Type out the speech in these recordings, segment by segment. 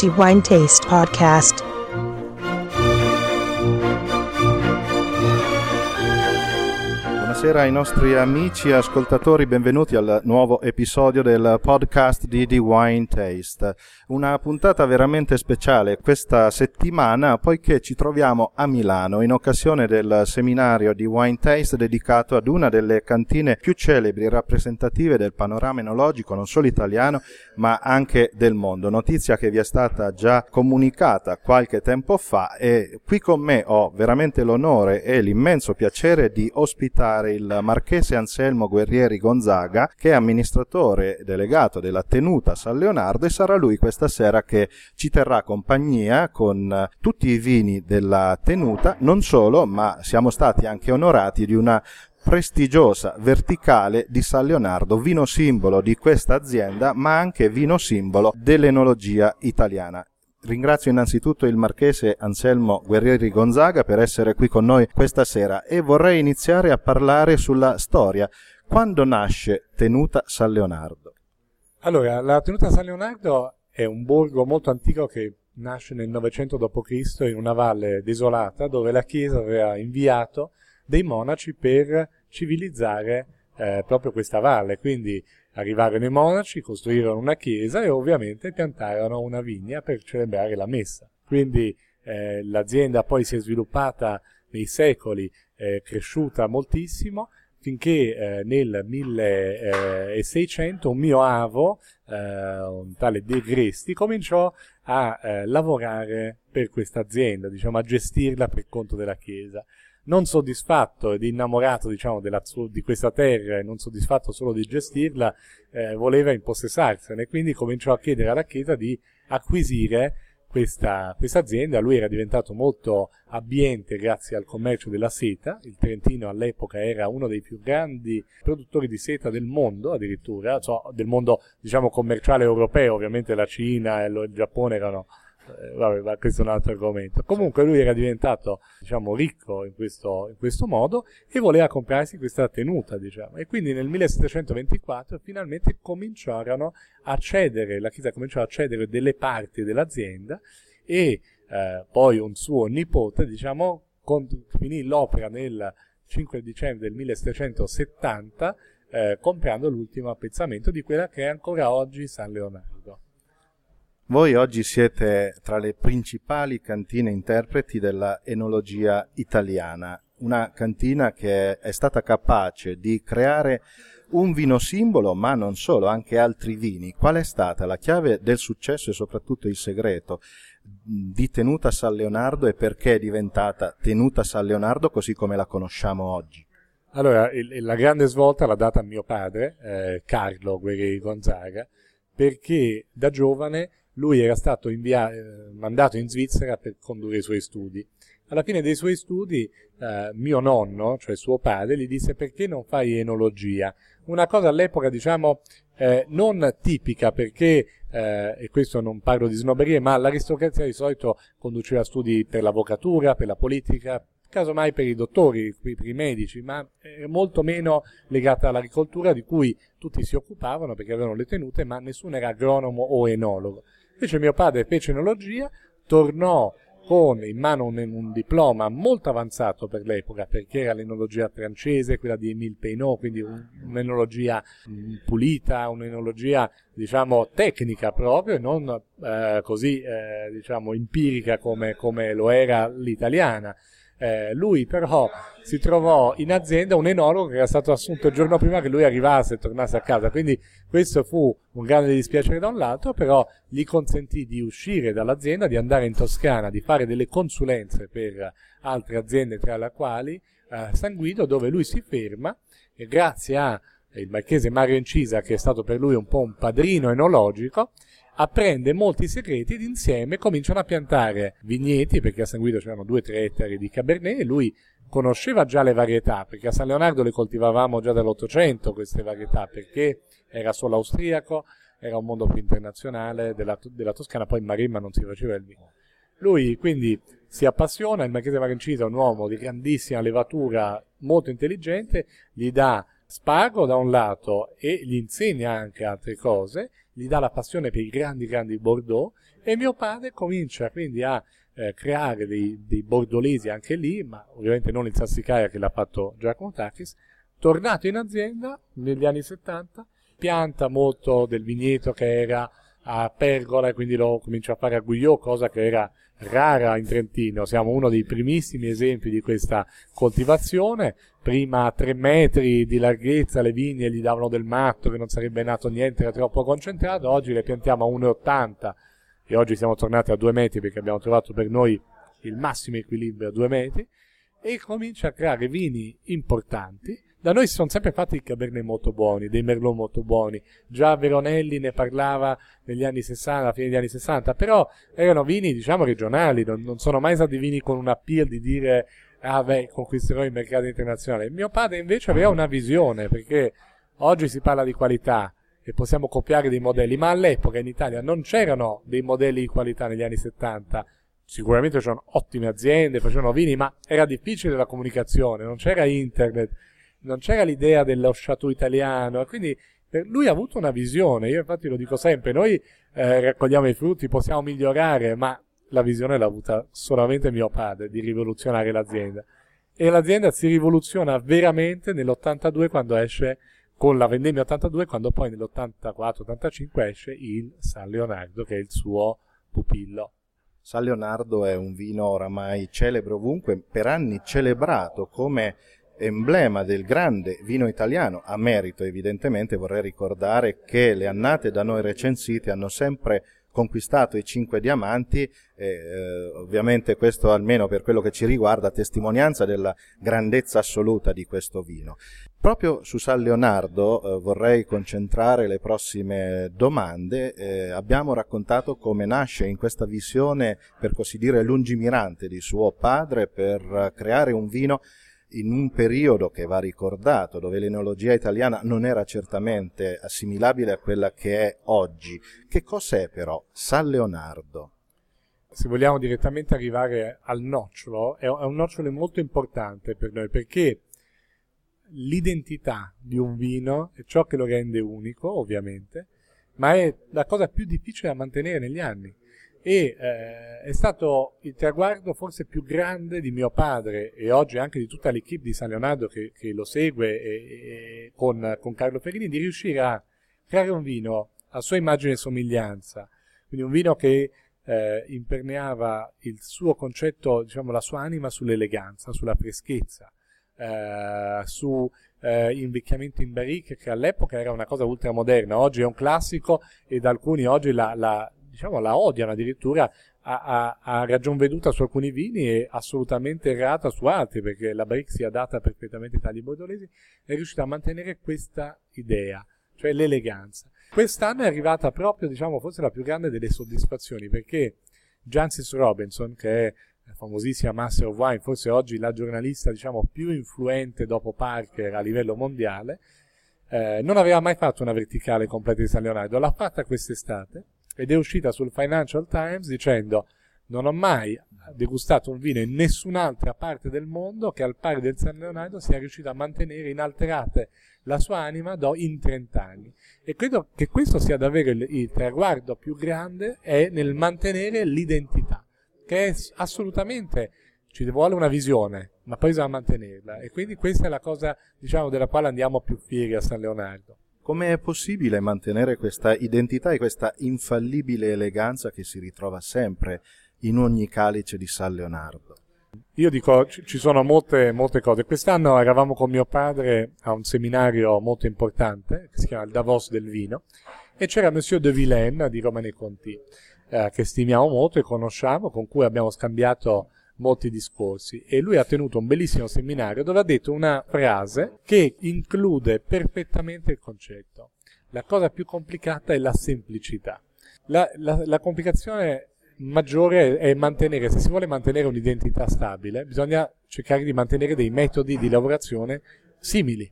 The Wine Taste Podcast. Buonasera ai nostri amici ascoltatori, benvenuti al nuovo episodio del podcast di The Wine Taste. Una puntata veramente speciale questa settimana poiché ci troviamo a Milano in occasione del seminario di Wine Taste dedicato ad una delle cantine più celebri e rappresentative del panorama enologico non solo italiano ma anche del mondo. Notizia che vi è stata già comunicata qualche tempo fa e qui con me ho veramente l'onore e l'immenso piacere di ospitare il marchese Anselmo Guerrieri Gonzaga, che è amministratore delegato della tenuta San Leonardo e sarà lui questa sera che ci terrà compagnia con tutti i vini della tenuta, non solo, ma siamo stati anche onorati di una prestigiosa verticale di San Leonardo, vino simbolo di questa azienda, ma anche vino simbolo dell'enologia italiana. Ringrazio innanzitutto il marchese Anselmo Guerrieri Gonzaga per essere qui con noi questa sera e vorrei iniziare a parlare sulla storia. Quando nasce Tenuta San Leonardo? Allora, la Tenuta San Leonardo è un borgo molto antico che nasce nel 900 d.C. in una valle desolata dove la Chiesa aveva inviato dei monaci per civilizzare eh, proprio questa valle. Quindi Arrivarono i monaci, costruirono una chiesa e ovviamente piantarono una vigna per celebrare la messa. Quindi eh, l'azienda poi si è sviluppata nei secoli, eh, cresciuta moltissimo, finché eh, nel 1600 un mio avo, eh, un tale De Gresti, cominciò a eh, lavorare per questa azienda, diciamo, a gestirla per conto della Chiesa. Non soddisfatto ed innamorato diciamo, della, di questa terra e non soddisfatto solo di gestirla, eh, voleva impossessarsene, quindi cominciò a chiedere alla Chiesa di acquisire questa, questa, azienda. Lui era diventato molto abbiente grazie al commercio della seta. Il Trentino all'epoca era uno dei più grandi produttori di seta del mondo, addirittura, cioè, del mondo diciamo commerciale europeo. Ovviamente la Cina e il Giappone erano eh, vabbè, ma questo è un altro argomento. Comunque lui era diventato, diciamo, ricco in questo, in questo modo e voleva comprarsi questa tenuta, diciamo. E quindi nel 1724 finalmente cominciarono a cedere, la Chiesa cominciò a cedere delle parti dell'azienda e eh, poi un suo nipote, diciamo, con, finì l'opera nel 5 dicembre del 1770 eh, comprando l'ultimo appezzamento di quella che è ancora oggi San Leonardo. Voi oggi siete tra le principali cantine interpreti della enologia italiana, una cantina che è stata capace di creare un vino simbolo, ma non solo, anche altri vini. Qual è stata la chiave del successo e soprattutto il segreto di Tenuta San Leonardo e perché è diventata Tenuta San Leonardo così come la conosciamo oggi? Allora, il, la grande svolta l'ha data mio padre, eh, Carlo Guerrieri Gonzaga, perché da giovane lui era stato invia- eh, mandato in Svizzera per condurre i suoi studi. Alla fine dei suoi studi, eh, mio nonno, cioè suo padre, gli disse perché non fai enologia? Una cosa all'epoca, diciamo, eh, non tipica perché, eh, e questo non parlo di snobberie, ma l'aristocrazia di solito conduceva studi per l'avvocatura, per la politica, casomai per i dottori, per i medici, ma molto meno legata all'agricoltura di cui tutti si occupavano perché avevano le tenute, ma nessuno era agronomo o enologo. Invece mio padre fece enologia, tornò con in mano un, un, diploma molto avanzato per l'epoca, perché era l'enologia francese, quella di Émile Peinot, quindi un, un'enologia mm, pulita, un'enologia diciamo tecnica proprio, non eh, così eh, diciamo empirica come, come lo era l'italiana. Eh, lui però si trovò in azienda un enologo che era stato assunto il giorno prima che lui arrivasse e tornasse a casa, quindi questo fu un grande dispiacere da un lato, però gli consentì di uscire dall'azienda, di andare in Toscana, di fare delle consulenze per altre aziende tra le quali eh, San Guido, dove lui si ferma e grazie a il marchese Mario Incisa, che è stato per lui un po' un padrino enologico, apprende molti segreti ed insieme cominciano a piantare vigneti, perché a San Guido c'erano 2-3 ettari di Cabernet e lui conosceva già le varietà, perché a San Leonardo le coltivavamo già dall'Ottocento queste varietà, perché era solo austriaco, era un mondo più internazionale della, della Toscana, poi in Maremma non si faceva il vino. Lui quindi si appassiona, il marchese Marancisa è un uomo di grandissima levatura, molto intelligente, gli dà spago da un lato e gli insegna anche altre cose, gli dà la passione per i grandi, grandi Bordeaux e mio padre comincia quindi a eh, creare dei, dei, bordolesi anche lì, ma ovviamente non il Sassicaia che l'ha fatto Giacomo Takis. Tornato in azienda negli anni 70, pianta molto del vigneto che era a Pergola e quindi lo comincia a fare a Guillot, cosa che era rara in Trentino. Siamo uno dei primissimi esempi di questa coltivazione. Prima a tre metri di larghezza le vigne gli davano del matto che non sarebbe nato niente, era troppo concentrato. Oggi le piantiamo a 1,80 e oggi siamo tornati a 2 metri perché abbiamo trovato per noi il massimo equilibrio a 2 metri e comincia a creare vini importanti da noi si sono sempre fatti i cabernet molto buoni, dei merlot molto buoni. Già Veronelli ne parlava negli anni 60, alla fine degli anni 60, però erano vini, diciamo, regionali, non, non sono mai stati vini con un appeal di dire ah beh, conquisterò il mercato internazionale. Mio padre invece aveva una visione, perché oggi si parla di qualità e possiamo copiare dei modelli, ma all'epoca in Italia non c'erano dei modelli di qualità negli anni 70. Sicuramente c'erano ottime aziende, facevano vini, ma era difficile la comunicazione, non c'era internet non c'era l'idea dello chateau italiano, quindi lui ha avuto una visione, io infatti lo dico sempre, noi eh, raccogliamo i frutti, possiamo migliorare, ma la visione l'ha avuta solamente mio padre di rivoluzionare l'azienda. E l'azienda si rivoluziona veramente nell'82 quando esce, con la vendemmia 82, quando poi nell'84-85 esce il San Leonardo, che è il suo pupillo. San Leonardo è un vino oramai celebre ovunque, per anni celebrato come emblema del grande vino italiano, a merito evidentemente vorrei ricordare che le annate da noi recensite hanno sempre conquistato i cinque diamanti, e, eh, ovviamente questo almeno per quello che ci riguarda testimonianza della grandezza assoluta di questo vino. Proprio su San Leonardo eh, vorrei concentrare le prossime domande. Eh, abbiamo raccontato come nasce in questa visione, per così dire, lungimirante di suo padre per creare un vino in un periodo che va ricordato, dove l'enologia italiana non era certamente assimilabile a quella che è oggi. Che cos'è però San Leonardo? Se vogliamo direttamente arrivare al nocciolo, è un nocciolo molto importante per noi perché l'identità di un vino è ciò che lo rende unico, ovviamente, ma è la cosa più difficile da mantenere negli anni e eh, è stato il traguardo forse più grande di mio padre e oggi anche di tutta l'equipe di San Leonardo che, che lo segue e, e con, con, Carlo Ferrini di riuscire a creare un vino a sua immagine e somiglianza, quindi un vino che eh, imperneava il suo concetto, diciamo la sua anima sull'eleganza, sulla freschezza, eh, su eh, invecchiamento in barrique che all'epoca era una cosa ultramoderna, oggi è un classico ed alcuni oggi la, la diciamo, la odiano addirittura a, a, a, ragion veduta su alcuni vini e assolutamente errata su altri, perché la si adatta perfettamente ai tagli bordolesi, è riuscita a mantenere questa idea, cioè l'eleganza. Quest'anno è arrivata proprio, diciamo, forse la più grande delle soddisfazioni, perché Jancis Robinson, che è la famosissima Master of Wine, forse oggi la giornalista, diciamo, più influente dopo Parker a livello mondiale, eh, non aveva mai fatto una verticale completa di San Leonardo, l'ha fatta quest'estate, ed è uscita sul Financial Times dicendo non ho mai degustato un vino in nessun'altra parte del mondo che al pari del San Leonardo sia riuscito a mantenere inalterate la sua anima in 30 anni. E credo che questo sia davvero il, il traguardo più grande è nel mantenere l'identità, che è assolutamente ci vuole una visione, ma poi bisogna mantenerla. E quindi questa è la cosa, diciamo, della quale andiamo più fieri a San Leonardo. Come è possibile mantenere questa identità e questa infallibile eleganza che si ritrova sempre in ogni calice di San Leonardo? Io dico, ci sono molte, molte cose. Quest'anno eravamo con mio padre a un seminario molto importante, che si chiama il Davos del vino, e c'era Monsieur de Vilaine di Romane Conti, eh, che stimiamo molto e conosciamo, con cui abbiamo scambiato molti discorsi e lui ha tenuto un bellissimo seminario dove ha detto una frase che include perfettamente il concetto. La cosa più complicata è la semplicità. La, la, la complicazione maggiore è mantenere, se si vuole mantenere un'identità stabile, bisogna cercare di mantenere dei metodi di lavorazione simili.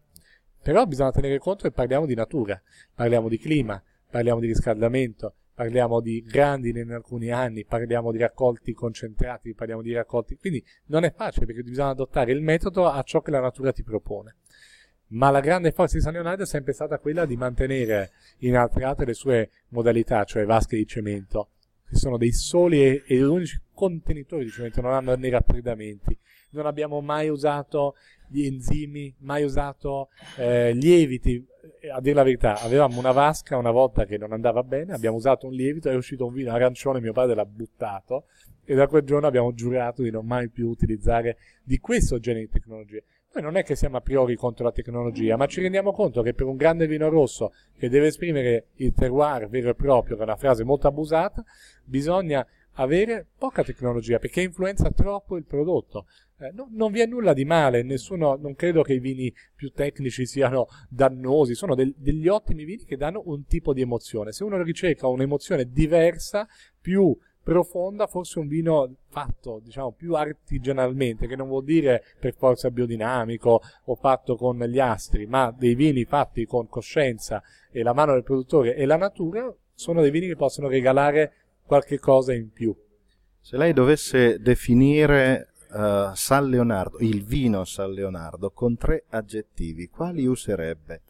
Però bisogna tenere conto che parliamo di natura, parliamo di clima, parliamo di riscaldamento, parliamo di grandine in alcuni anni, parliamo di raccolti concentrati, parliamo di raccolti, quindi non è facile perché bisogna adottare il metodo a ciò che la natura ti propone. ma la grande forza di San Leonardo è sempre stata quella di mantenere inalterate le sue modalità, cioè vasche di cemento, che sono dei soli e, unici contenitori di cemento, non hanno né raffreddamenti. Non abbiamo mai usato gli enzimi, mai usato eh, lieviti. A dire la verità, avevamo una vasca una volta che non andava bene, abbiamo usato un lievito, è uscito un vino arancione, mio padre l'ha buttato e da quel giorno abbiamo giurato di non mai più utilizzare di questo genere di tecnologie. Noi non è che siamo a priori contro la tecnologia, ma ci rendiamo conto che per un grande vino rosso che deve esprimere il terroir vero e proprio, che è una frase molto abusata, bisogna avere poca tecnologia perché influenza troppo il prodotto. Eh, no, non vi è nulla di male, nessuno, non credo che i vini più tecnici siano dannosi, sono del, degli ottimi vini che danno un tipo di emozione. Se uno ricerca un'emozione diversa, più profonda, forse un vino fatto, diciamo, più artigianalmente, che non vuol dire per forza biodinamico o fatto con gli astri, ma dei vini fatti con coscienza e la mano del produttore e la natura, sono dei vini che possono regalare qualche cosa in più. Se lei dovesse definire uh, San Leonardo, il vino San Leonardo, con tre aggettivi, quali userebbe?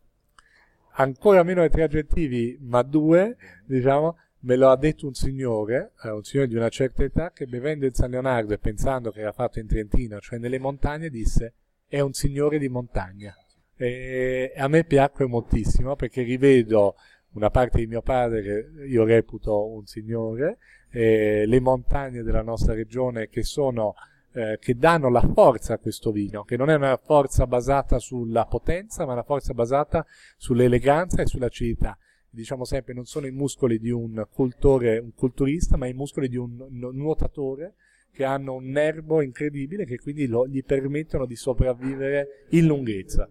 Ancora meno di tre aggettivi, ma due, diciamo, me lo ha detto un signore, eh, un signore di una certa età, che bevendo il San Leonardo e pensando che era fatto in Trentino, cioè nelle montagne, disse è un signore di montagna. E a me piacque moltissimo perché rivedo una parte di mio padre che io reputo un signore, eh, le montagne della nostra regione che sono eh, che danno la forza a questo vino, che non è una forza basata sulla potenza, ma una forza basata sull'eleganza e sull'acidità diciamo sempre, non sono i muscoli di un cultore, un culturista, ma i muscoli di un nuotatore che hanno un nervo incredibile che quindi lo, gli permettono di sopravvivere in lunghezza.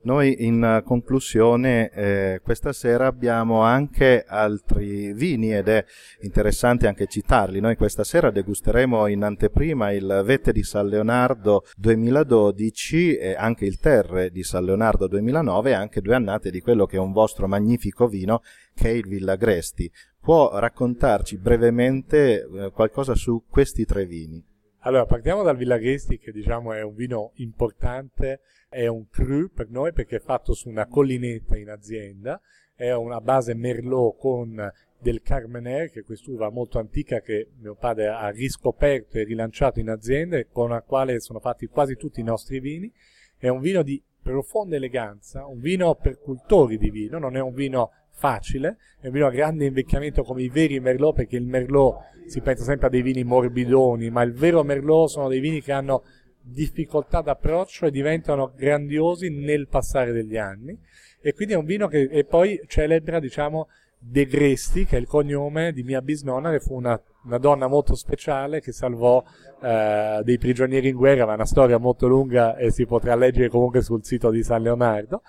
Noi in conclusione eh, questa sera abbiamo anche altri vini ed è interessante anche citarli. Noi questa sera degusteremo in anteprima il Vette di San Leonardo 2012 e anche il Terre di San Leonardo 2009 e anche due annate di quello che è un vostro magnifico vino che è il Villagresti. Può raccontarci brevemente eh, qualcosa su questi tre vini? Allora, partiamo dal Villagresti che diciamo è un vino importante è un cru per noi perché è fatto su una collinetta in azienda, è una base Merlot con del Carmener, che è quest'uva molto antica che mio padre ha riscoperto e rilanciato in azienda e con la quale sono fatti quasi tutti i nostri vini. È un vino di profonda eleganza, un vino per cultori di vino, non è un vino facile, è un vino a grande invecchiamento come i veri Merlot, perché il Merlot si pensa sempre a dei vini morbidoni, ma il vero Merlot sono dei vini che hanno difficoltà d'approccio e diventano grandiosi nel passare degli anni. E quindi è un vino che e poi celebra, diciamo, De Gresti, che è il cognome di mia bisnonna, che fu una, una donna molto speciale che salvò eh, dei prigionieri in guerra, ma è una storia molto lunga e si potrà leggere comunque sul sito di San Leonardo.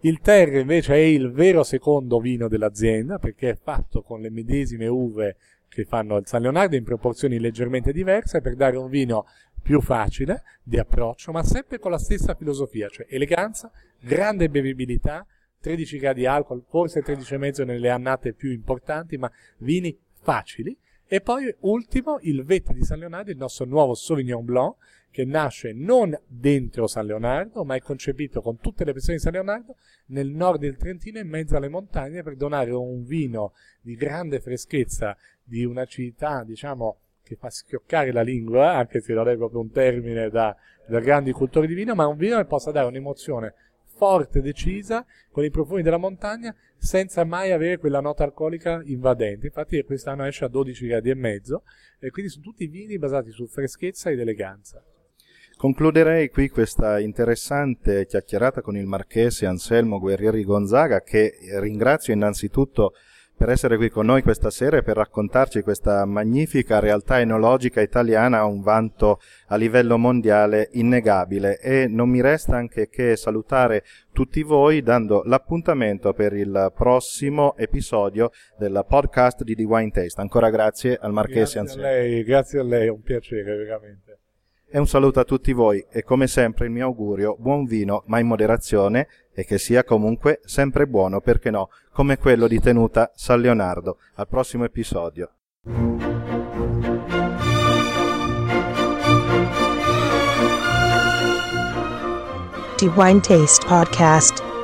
Il Terre invece è il vero secondo vino dell'azienda perché è fatto con le medesime uve che fanno il San Leonardo in proporzioni leggermente diverse per dare un vino più facile di approccio, ma sempre con la stessa filosofia, cioè eleganza, grande bevibilità, 13 gradi di alcol, forse 13,5 nelle annate più importanti, ma vini facili. E poi, ultimo, il Vette di San Leonardo, il nostro nuovo Sauvignon Blanc, che nasce non dentro San Leonardo, ma è concepito con tutte le persone di San Leonardo nel nord del Trentino, in mezzo alle montagne, per donare un vino di grande freschezza, di un'acidità, diciamo, che fa schioccare la lingua, anche se non è proprio un termine da, da grandi cultori di vino, ma un vino che possa dare un'emozione forte, decisa, con i profumi della montagna, senza mai avere quella nota alcolica invadente. Infatti quest'anno esce a 12 gradi e mezzo, e quindi sono tutti vini basati su freschezza ed eleganza. Concluderei qui questa interessante chiacchierata con il marchese Anselmo Guerrieri Gonzaga, che ringrazio innanzitutto per essere qui con noi questa sera e per raccontarci questa magnifica realtà enologica italiana, un vanto a livello mondiale innegabile. E non mi resta anche che salutare tutti voi dando l'appuntamento per il prossimo episodio del podcast di The Wine Taste. Ancora grazie al Marchese Grazie a lei, grazie a lei, è un piacere veramente. E un saluto a tutti voi e come sempre il mio augurio, buon vino ma in moderazione e che sia comunque sempre buono, perché no, come quello di tenuta San Leonardo. Al prossimo episodio. The Wine Taste Podcast.